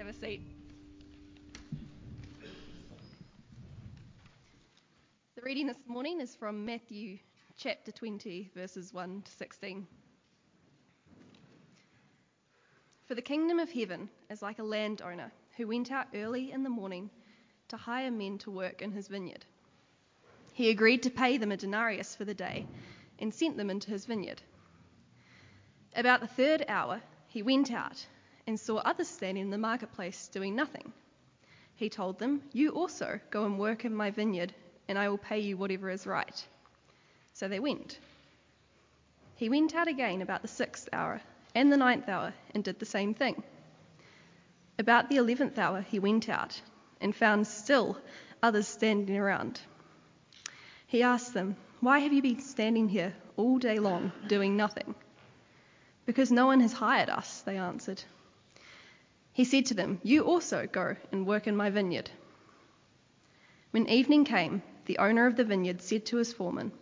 have a seat. The reading this morning is from Matthew chapter 20, verses 1 to 16. For the kingdom of heaven is like a landowner who went out early in the morning to hire men to work in his vineyard. He agreed to pay them a denarius for the day and sent them into his vineyard. About the third hour, he went out and saw others standing in the marketplace doing nothing. He told them, You also go and work in my vineyard, and I will pay you whatever is right. So they went. He went out again about the sixth hour and the ninth hour and did the same thing. About the eleventh hour, he went out and found still others standing around. He asked them, Why have you been standing here all day long doing nothing? Because no one has hired us, they answered. He said to them, You also go and work in my vineyard. When evening came, the owner of the vineyard said to his foreman,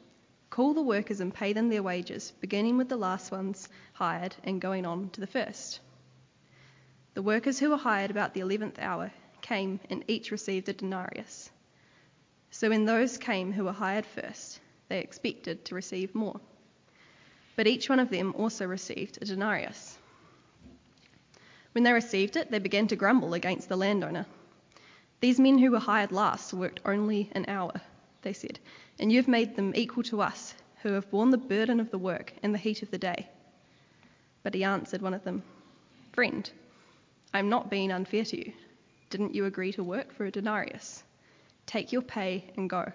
Call the workers and pay them their wages, beginning with the last ones hired and going on to the first. The workers who were hired about the eleventh hour came and each received a denarius. So when those came who were hired first, they expected to receive more. But each one of them also received a denarius. When they received it, they began to grumble against the landowner. These men who were hired last worked only an hour, they said, and you've made them equal to us, who have borne the burden of the work and the heat of the day. But he answered one of them, Friend, I'm not being unfair to you. Didn't you agree to work for a denarius? Take your pay and go.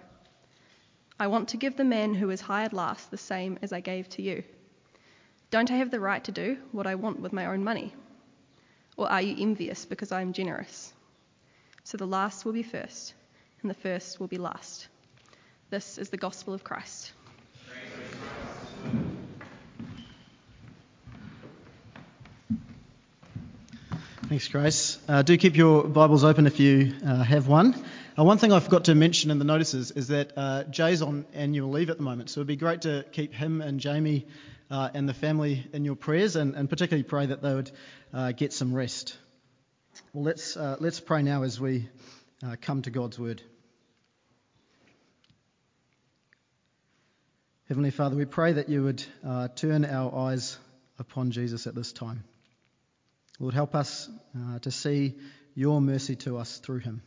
I want to give the man who was hired last the same as I gave to you. Don't I have the right to do what I want with my own money? Or are you envious because I am generous? So the last will be first, and the first will be last. This is the gospel of Christ. Thanks, Grace. Uh, do keep your Bibles open if you uh, have one. Uh, one thing I forgot to mention in the notices is that uh, Jay's on annual leave at the moment, so it'd be great to keep him and Jamie uh, and the family in your prayers, and, and particularly pray that they would uh, get some rest. Well, let's let's pray now as we come to God's word. Heavenly Father, we pray that you would uh, turn our eyes upon Jesus at this time. Lord, help us uh, to see your mercy to us through him.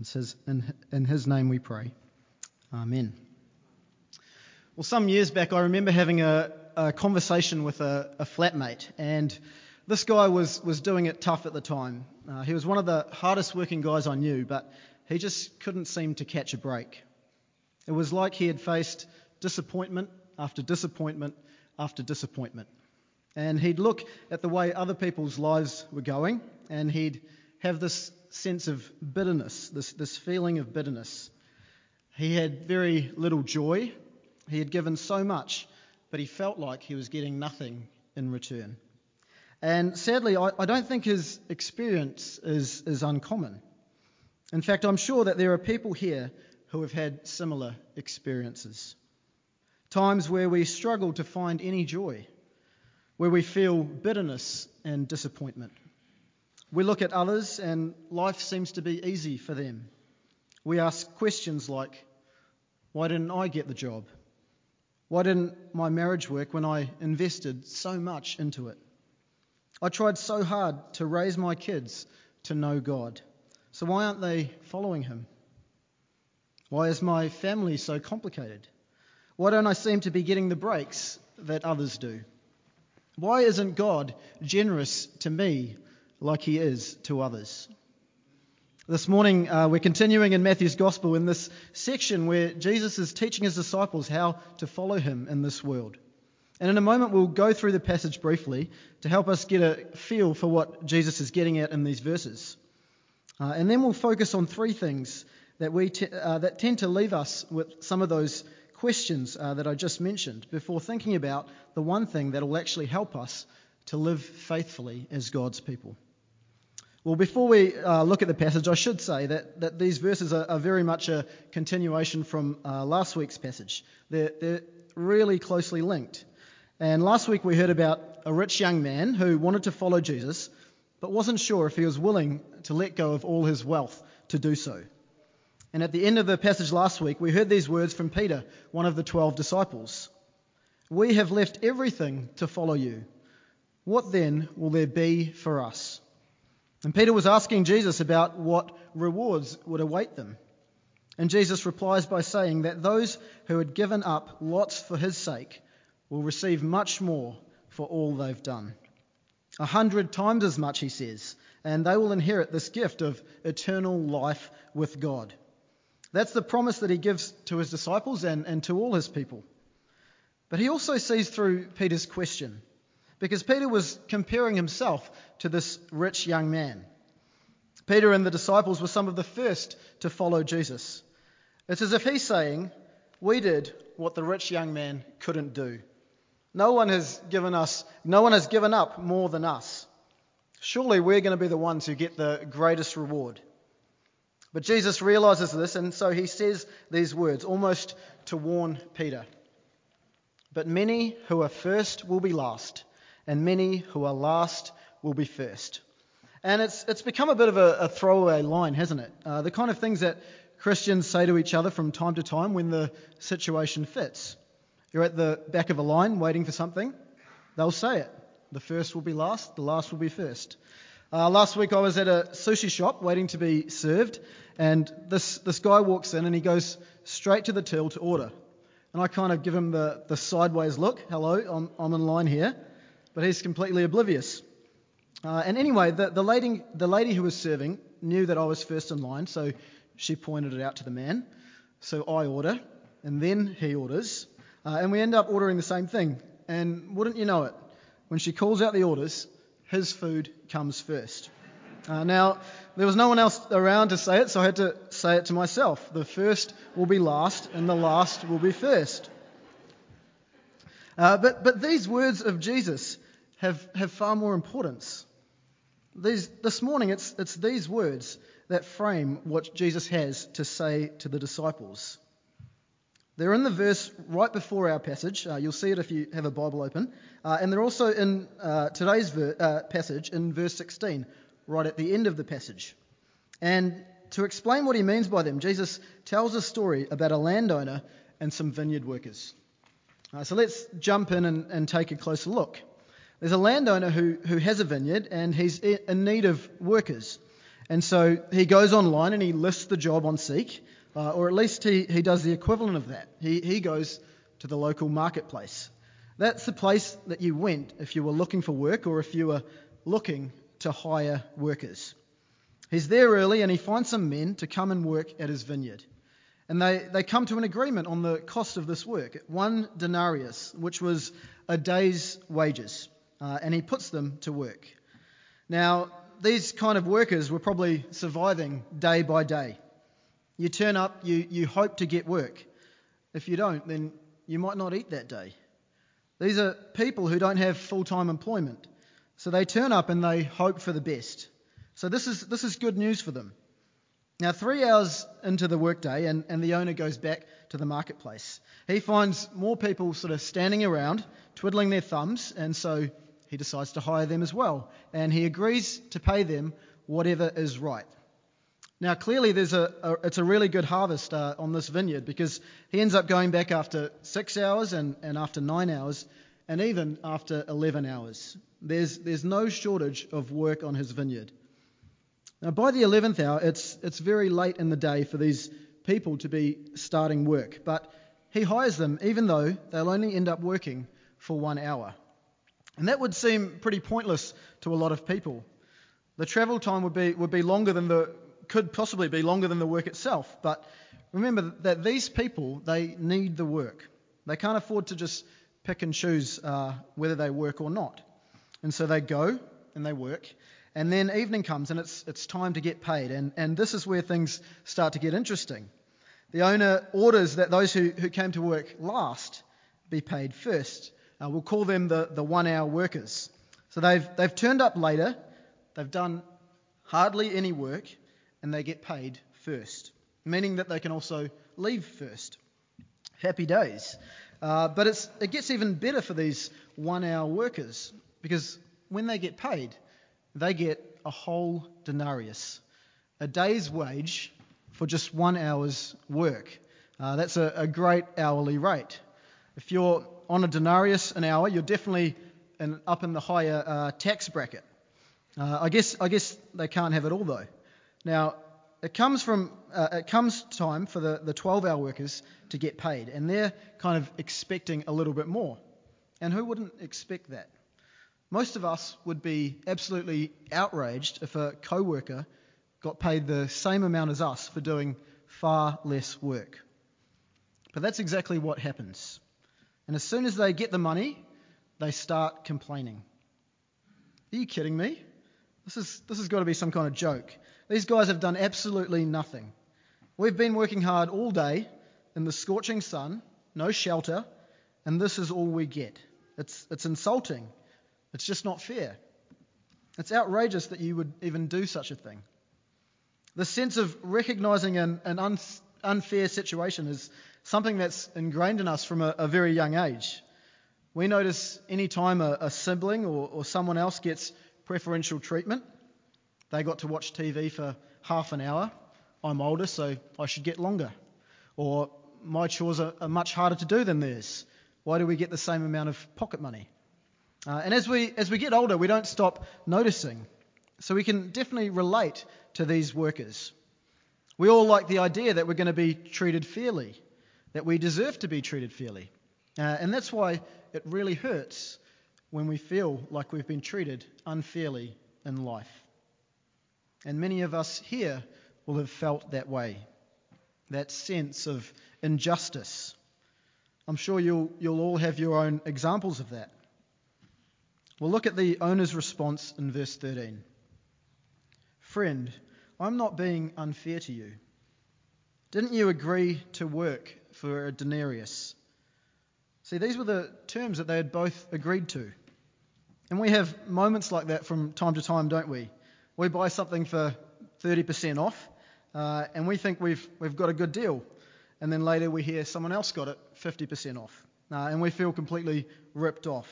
It says, in, in his name we pray. Amen. Well, some years back, I remember having a, a conversation with a, a, flatmate, and this guy was, was doing it tough at the time. Uh, he was one of the hardest working guys I knew, but he just couldn't seem to catch a break. It was like he had faced disappointment after disappointment after disappointment. And he'd look at the way other people's lives were going, and he'd have this sense of bitterness, this, this feeling of bitterness. He had very little joy. He had given so much, but he felt like he was getting nothing in return. And sadly, I, I don't think his experience is, is uncommon. In fact, I'm sure that there are people here who have had similar experiences times where we struggle to find any joy, where we feel bitterness and disappointment. We look at others and life seems to be easy for them. We ask questions like, Why didn't I get the job? Why didn't my marriage work when I invested so much into it? I tried so hard to raise my kids to know God. So why aren't they following Him? Why is my family so complicated? Why don't I seem to be getting the breaks that others do? Why isn't God generous to me like he is to others? This morning, uh, we're continuing in Matthew's Gospel in this section where Jesus is teaching his disciples how to follow him in this world. And in a moment, we'll go through the passage briefly to help us get a feel for what Jesus is getting at in these verses. Uh, and then we'll focus on three things that, we t- uh, that tend to leave us with some of those questions uh, that I just mentioned before thinking about the one thing that will actually help us to live faithfully as God's people. Well, before we uh, look at the passage, I should say that, that these verses are, are very much a continuation from uh, last week's passage. They're, they're really closely linked. And last week we heard about a rich young man who wanted to follow Jesus, but wasn't sure if he was willing to let go of all his wealth to do so. And at the end of the passage last week, we heard these words from Peter, one of the twelve disciples We have left everything to follow you. What then will there be for us? And Peter was asking Jesus about what rewards would await them. And Jesus replies by saying that those who had given up lots for his sake will receive much more for all they've done. A hundred times as much, he says, and they will inherit this gift of eternal life with God. That's the promise that he gives to his disciples and, and to all his people. But he also sees through Peter's question, because Peter was comparing himself to this rich young man. Peter and the disciples were some of the first to follow Jesus. It's as if he's saying, We did what the rich young man couldn't do. No one has given us, no one has given up more than us. Surely we're going to be the ones who get the greatest reward. But Jesus realizes this, and so he says these words, almost to warn Peter. But many who are first will be last, and many who are last will be first. And it's, it's become a bit of a, a throwaway line, hasn't it? Uh, the kind of things that Christians say to each other from time to time when the situation fits. You're at the back of a line waiting for something, they'll say it. The first will be last, the last will be first. Uh, last week I was at a sushi shop waiting to be served, and this, this guy walks in and he goes straight to the till to order. And I kind of give him the, the sideways look hello, I'm, I'm in line here. But he's completely oblivious. Uh, and anyway, the, the, lady, the lady who was serving knew that I was first in line, so she pointed it out to the man. So I order, and then he orders, uh, and we end up ordering the same thing. And wouldn't you know it, when she calls out the orders, his food comes first. Uh, now, there was no one else around to say it, so I had to say it to myself. The first will be last, and the last will be first. Uh, but, but these words of Jesus have, have far more importance. These, this morning, it's, it's these words that frame what Jesus has to say to the disciples. They're in the verse right before our passage. Uh, you'll see it if you have a Bible open. Uh, and they're also in uh, today's ver- uh, passage in verse 16, right at the end of the passage. And to explain what he means by them, Jesus tells a story about a landowner and some vineyard workers. Uh, so let's jump in and, and take a closer look. There's a landowner who, who has a vineyard and he's in need of workers. And so he goes online and he lists the job on Seek, uh, or at least he, he does the equivalent of that. He, he goes to the local marketplace. That's the place that you went if you were looking for work or if you were looking to hire workers. He's there early and he finds some men to come and work at his vineyard. And they, they come to an agreement on the cost of this work one denarius, which was a day's wages uh, and he puts them to work. Now, these kind of workers were probably surviving day by day. You turn up, you, you hope to get work. If you don't, then you might not eat that day. These are people who don't have full time employment. So they turn up and they hope for the best. So this is, this is good news for them. Now, three hours into the workday, and, and the owner goes back to the marketplace. He finds more people sort of standing around, twiddling their thumbs, and so he decides to hire them as well, and he agrees to pay them whatever is right. Now, clearly, there's a, a it's a really good harvest uh, on this vineyard because he ends up going back after six hours and, and after nine hours and even after 11 hours. There's, there's no shortage of work on his vineyard. Now, by the 11th hour, it's, it's very late in the day for these people to be starting work, but he hires them even though they'll only end up working for one hour. And that would seem pretty pointless to a lot of people. The travel time would be, would be longer than the, could possibly be longer than the work itself. But remember that these people, they need the work. They can't afford to just pick and choose uh, whether they work or not. And so they go and they work. And then evening comes and it's, it's time to get paid. And, and this is where things start to get interesting. The owner orders that those who, who came to work last be paid first. Uh, we'll call them the, the one hour workers. So they've, they've turned up later, they've done hardly any work, and they get paid first, meaning that they can also leave first. Happy days. Uh, but it gets even better for these one hour workers because when they get paid, they get a whole denarius, a day's wage for just one hour's work. Uh, that's a, a, great hourly rate. If you're on a denarius an hour, you're definitely in, up in the higher uh, tax bracket. Uh, I guess I guess they can't have it all though. Now it comes from uh, it comes time for the, the 12-hour workers to get paid, and they're kind of expecting a little bit more. And who wouldn't expect that? Most of us would be absolutely outraged if a co-worker got paid the same amount as us for doing far less work. But that's exactly what happens. And as soon as they get the money, they start complaining. Are you kidding me? This, is, this has got to be some kind of joke. These guys have done absolutely nothing. We've been working hard all day in the scorching sun, no shelter, and this is all we get. It's, it's insulting. It's just not fair. It's outrageous that you would even do such a thing. The sense of recognizing an, an un, unfair situation is something that's ingrained in us from a, a very young age. We notice any time a, a sibling or, or someone else gets preferential treatment, they got to watch TV for half an hour. I'm older, so I should get longer. Or my chores are, are much harder to do than theirs. Why do we get the same amount of pocket money? Uh, and as we, as we get older, we don't stop noticing. So we can definitely relate to these workers. We all like the idea that we're going to be treated fairly, that we deserve to be treated fairly. Uh, and that's why it really hurts when we feel like we've been treated unfairly in life. And many of us here will have felt that way, that sense of injustice. I'm sure you'll, you'll all have your own examples of that. We'll look at the owner's response in verse 13. Friend, I'm not being unfair to you. Didn't you agree to work for a denarius? See, these were the terms that they had both agreed to. And we have moments like that from time to time, don't we? We buy something for 30% off, uh, and we think we've, we've got a good deal. And then later we hear someone else got it 50% off, uh, and we feel completely ripped off.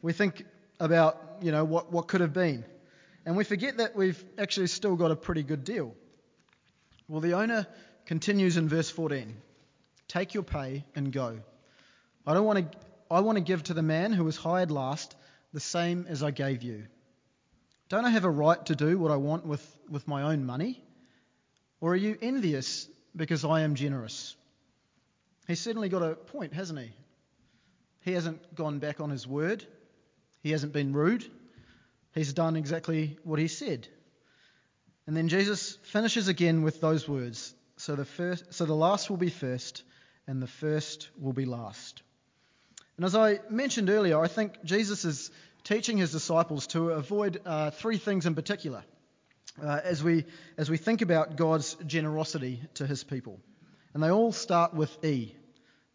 We think about, you know, what, what could have been. And we forget that we've actually still got a pretty good deal. Well, the owner continues in verse 14 Take your pay and go. I, don't want to, I want to give to the man who was hired last the same as I gave you. Don't I have a right to do what I want with, with my own money? Or are you envious because I am generous? He's certainly got a point, hasn't he? He hasn't gone back on his word. He hasn't been rude. He's done exactly what he said. And then Jesus finishes again with those words so the, first, so the last will be first, and the first will be last. And as I mentioned earlier, I think Jesus is teaching his disciples to avoid uh, three things in particular uh, as, we, as we think about God's generosity to his people. And they all start with E.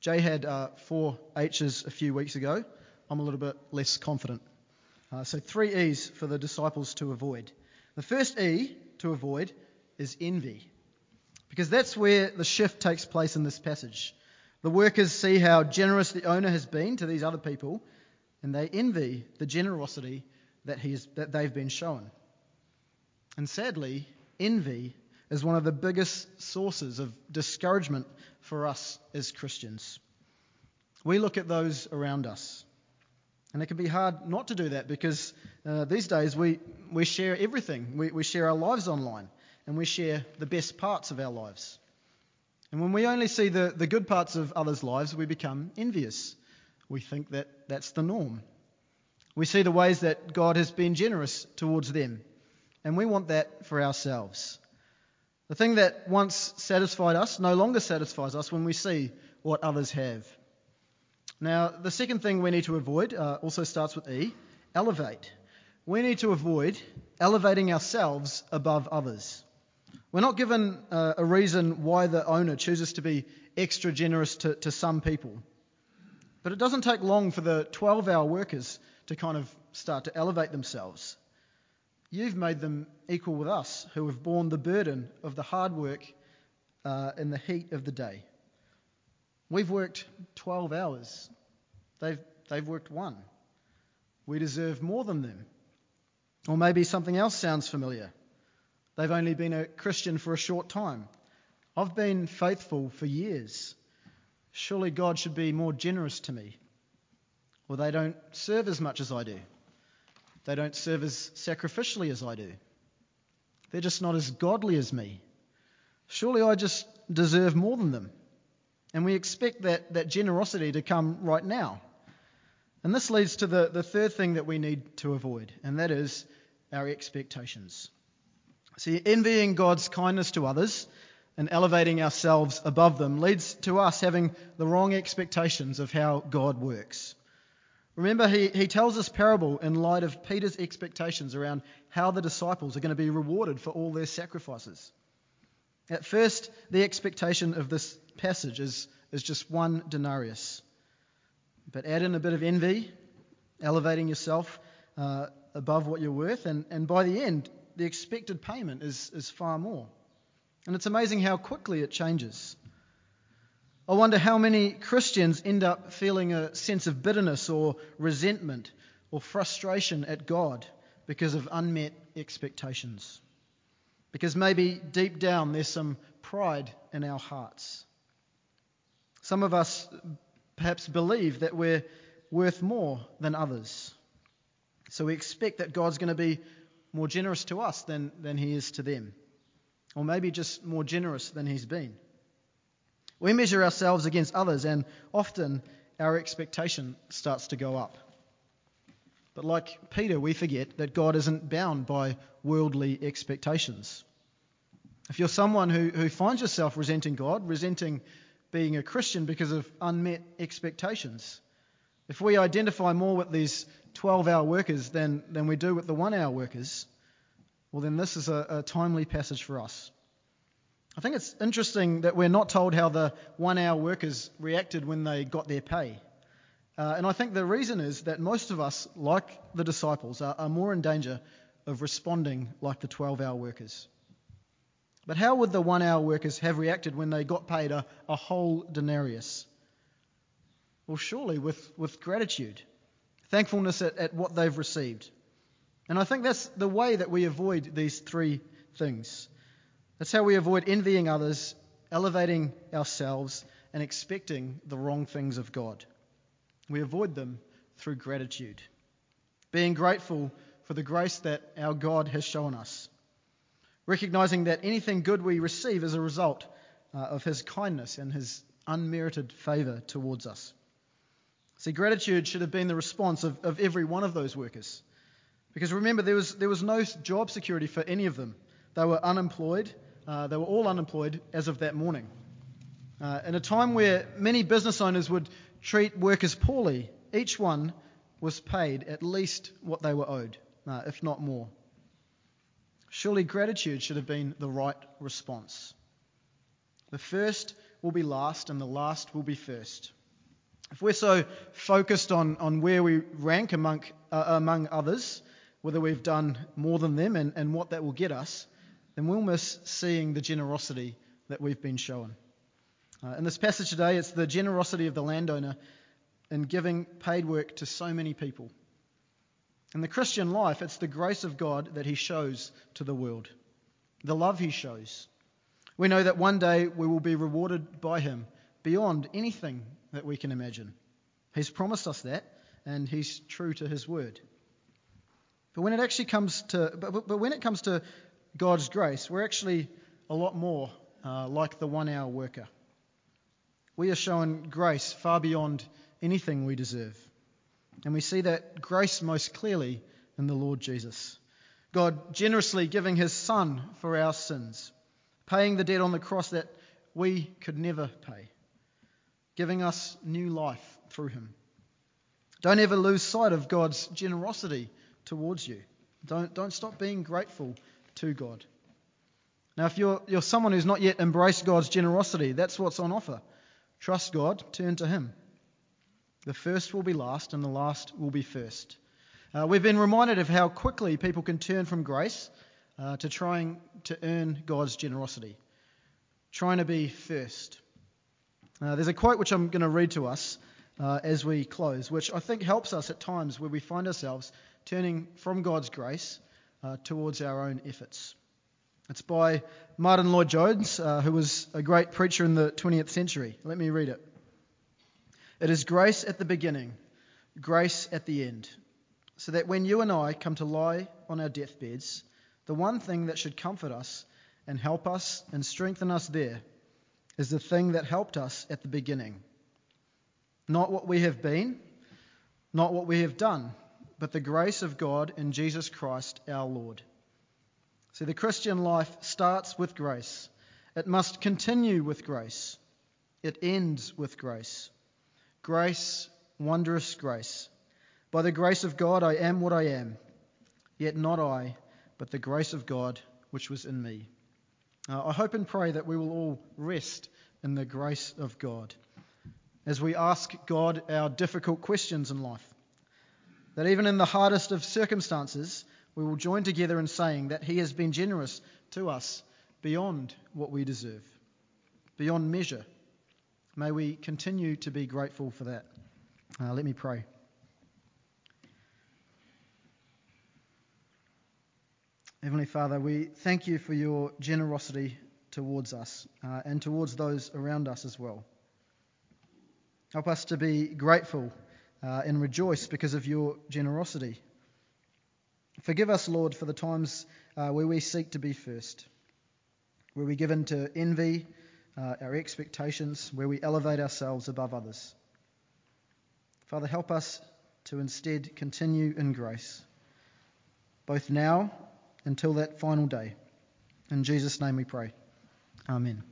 Jay had uh, four H's a few weeks ago. I'm a little bit less confident. Uh, so, three E's for the disciples to avoid. The first E to avoid is envy, because that's where the shift takes place in this passage. The workers see how generous the owner has been to these other people, and they envy the generosity that, he's, that they've been shown. And sadly, envy is one of the biggest sources of discouragement for us as Christians. We look at those around us and it can be hard not to do that because uh, these days we, we share everything. We, we share our lives online and we share the best parts of our lives. And when we only see the, the good parts of others' lives, we become envious. We think that that's the norm. We see the ways that God has been generous towards them, and we want that for ourselves. The thing that once satisfied us no longer satisfies us when we see what others have. Now, the second thing we need to avoid uh, also starts with E elevate. We need to avoid elevating ourselves above others. We're not given uh, a reason why the owner chooses to be extra generous to, to some people. But it doesn't take long for the 12 hour workers to kind of start to elevate themselves. You've made them equal with us who have borne the burden of the hard work uh, in the heat of the day. We've worked 12 hours. They've, they've worked one. We deserve more than them. Or maybe something else sounds familiar. They've only been a Christian for a short time. I've been faithful for years. Surely God should be more generous to me. Or they don't serve as much as I do. They don't serve as sacrificially as I do. They're just not as godly as me. Surely I just deserve more than them. And we expect that, that generosity to come right now. And this leads to the, the third thing that we need to avoid, and that is our expectations. See, envying God's kindness to others and elevating ourselves above them leads to us having the wrong expectations of how God works. Remember, he, he tells this parable in light of Peter's expectations around how the disciples are going to be rewarded for all their sacrifices. At first, the expectation of this passage is, is just one denarius. But add in a bit of envy, elevating yourself uh, above what you're worth, and, and by the end, the expected payment is, is far more. And it's amazing how quickly it changes. I wonder how many Christians end up feeling a sense of bitterness or resentment or frustration at God because of unmet expectations. Because maybe deep down there's some pride in our hearts. Some of us perhaps believe that we're worth more than others. So we expect that God's going to be more generous to us than, than he is to them. Or maybe just more generous than he's been. We measure ourselves against others, and often our expectation starts to go up. But like Peter, we forget that God isn't bound by worldly expectations. If you're someone who, who finds yourself resenting God, resenting being a Christian because of unmet expectations. If we identify more with these 12 hour workers than, than we do with the one hour workers, well, then this is a, a timely passage for us. I think it's interesting that we're not told how the one hour workers reacted when they got their pay. Uh, and I think the reason is that most of us, like the disciples, are, are more in danger of responding like the 12 hour workers. But how would the one hour workers have reacted when they got paid a, a whole denarius? Well, surely with, with gratitude, thankfulness at, at what they've received. And I think that's the way that we avoid these three things. That's how we avoid envying others, elevating ourselves, and expecting the wrong things of God. We avoid them through gratitude, being grateful for the grace that our God has shown us recognizing that anything good we receive is a result uh, of his kindness and his unmerited favor towards us. See, gratitude should have been the response of, of every one of those workers. Because remember, there was, there was no job security for any of them. They were unemployed. Uh, they were all unemployed as of that morning. Uh, in a time where many business owners would treat workers poorly, each one was paid at least what they were owed, uh, if not more. Surely gratitude should have been the right response. The first will be last, and the last will be first. If we're so focused on, on where we rank among, uh, among others, whether we've done more than them and, and what that will get us, then we'll miss seeing the generosity that we've been shown. Uh, in this passage today, it's the generosity of the landowner in giving paid work to so many people. In the Christian life, it's the grace of God that He shows to the world, the love He shows. We know that one day we will be rewarded by Him beyond anything that we can imagine. He's promised us that, and He's true to His word. But when it actually comes to, but, but when it comes to God's grace, we're actually a lot more uh, like the one-hour worker. We are shown grace far beyond anything we deserve. And we see that grace most clearly in the Lord Jesus. God generously giving his Son for our sins, paying the debt on the cross that we could never pay, giving us new life through him. Don't ever lose sight of God's generosity towards you. Don't, don't stop being grateful to God. Now, if you're, you're someone who's not yet embraced God's generosity, that's what's on offer. Trust God, turn to Him. The first will be last, and the last will be first. Uh, we've been reminded of how quickly people can turn from grace uh, to trying to earn God's generosity, trying to be first. Uh, there's a quote which I'm going to read to us uh, as we close, which I think helps us at times where we find ourselves turning from God's grace uh, towards our own efforts. It's by Martyn Lloyd-Jones, uh, who was a great preacher in the 20th century. Let me read it. It is grace at the beginning, grace at the end, so that when you and I come to lie on our deathbeds, the one thing that should comfort us and help us and strengthen us there is the thing that helped us at the beginning. Not what we have been, not what we have done, but the grace of God in Jesus Christ our Lord. See, the Christian life starts with grace. It must continue with grace. It ends with grace. Grace, wondrous grace. By the grace of God, I am what I am. Yet not I, but the grace of God which was in me. Uh, I hope and pray that we will all rest in the grace of God as we ask God our difficult questions in life. That even in the hardest of circumstances, we will join together in saying that He has been generous to us beyond what we deserve, beyond measure. May we continue to be grateful for that. Uh, let me pray. Heavenly Father, we thank you for your generosity towards us uh, and towards those around us as well. Help us to be grateful uh, and rejoice because of your generosity. Forgive us, Lord, for the times uh, where we seek to be first, where we give in to envy, uh, our expectations, where we elevate ourselves above others. Father, help us to instead continue in grace, both now until that final day. In Jesus' name we pray. Amen.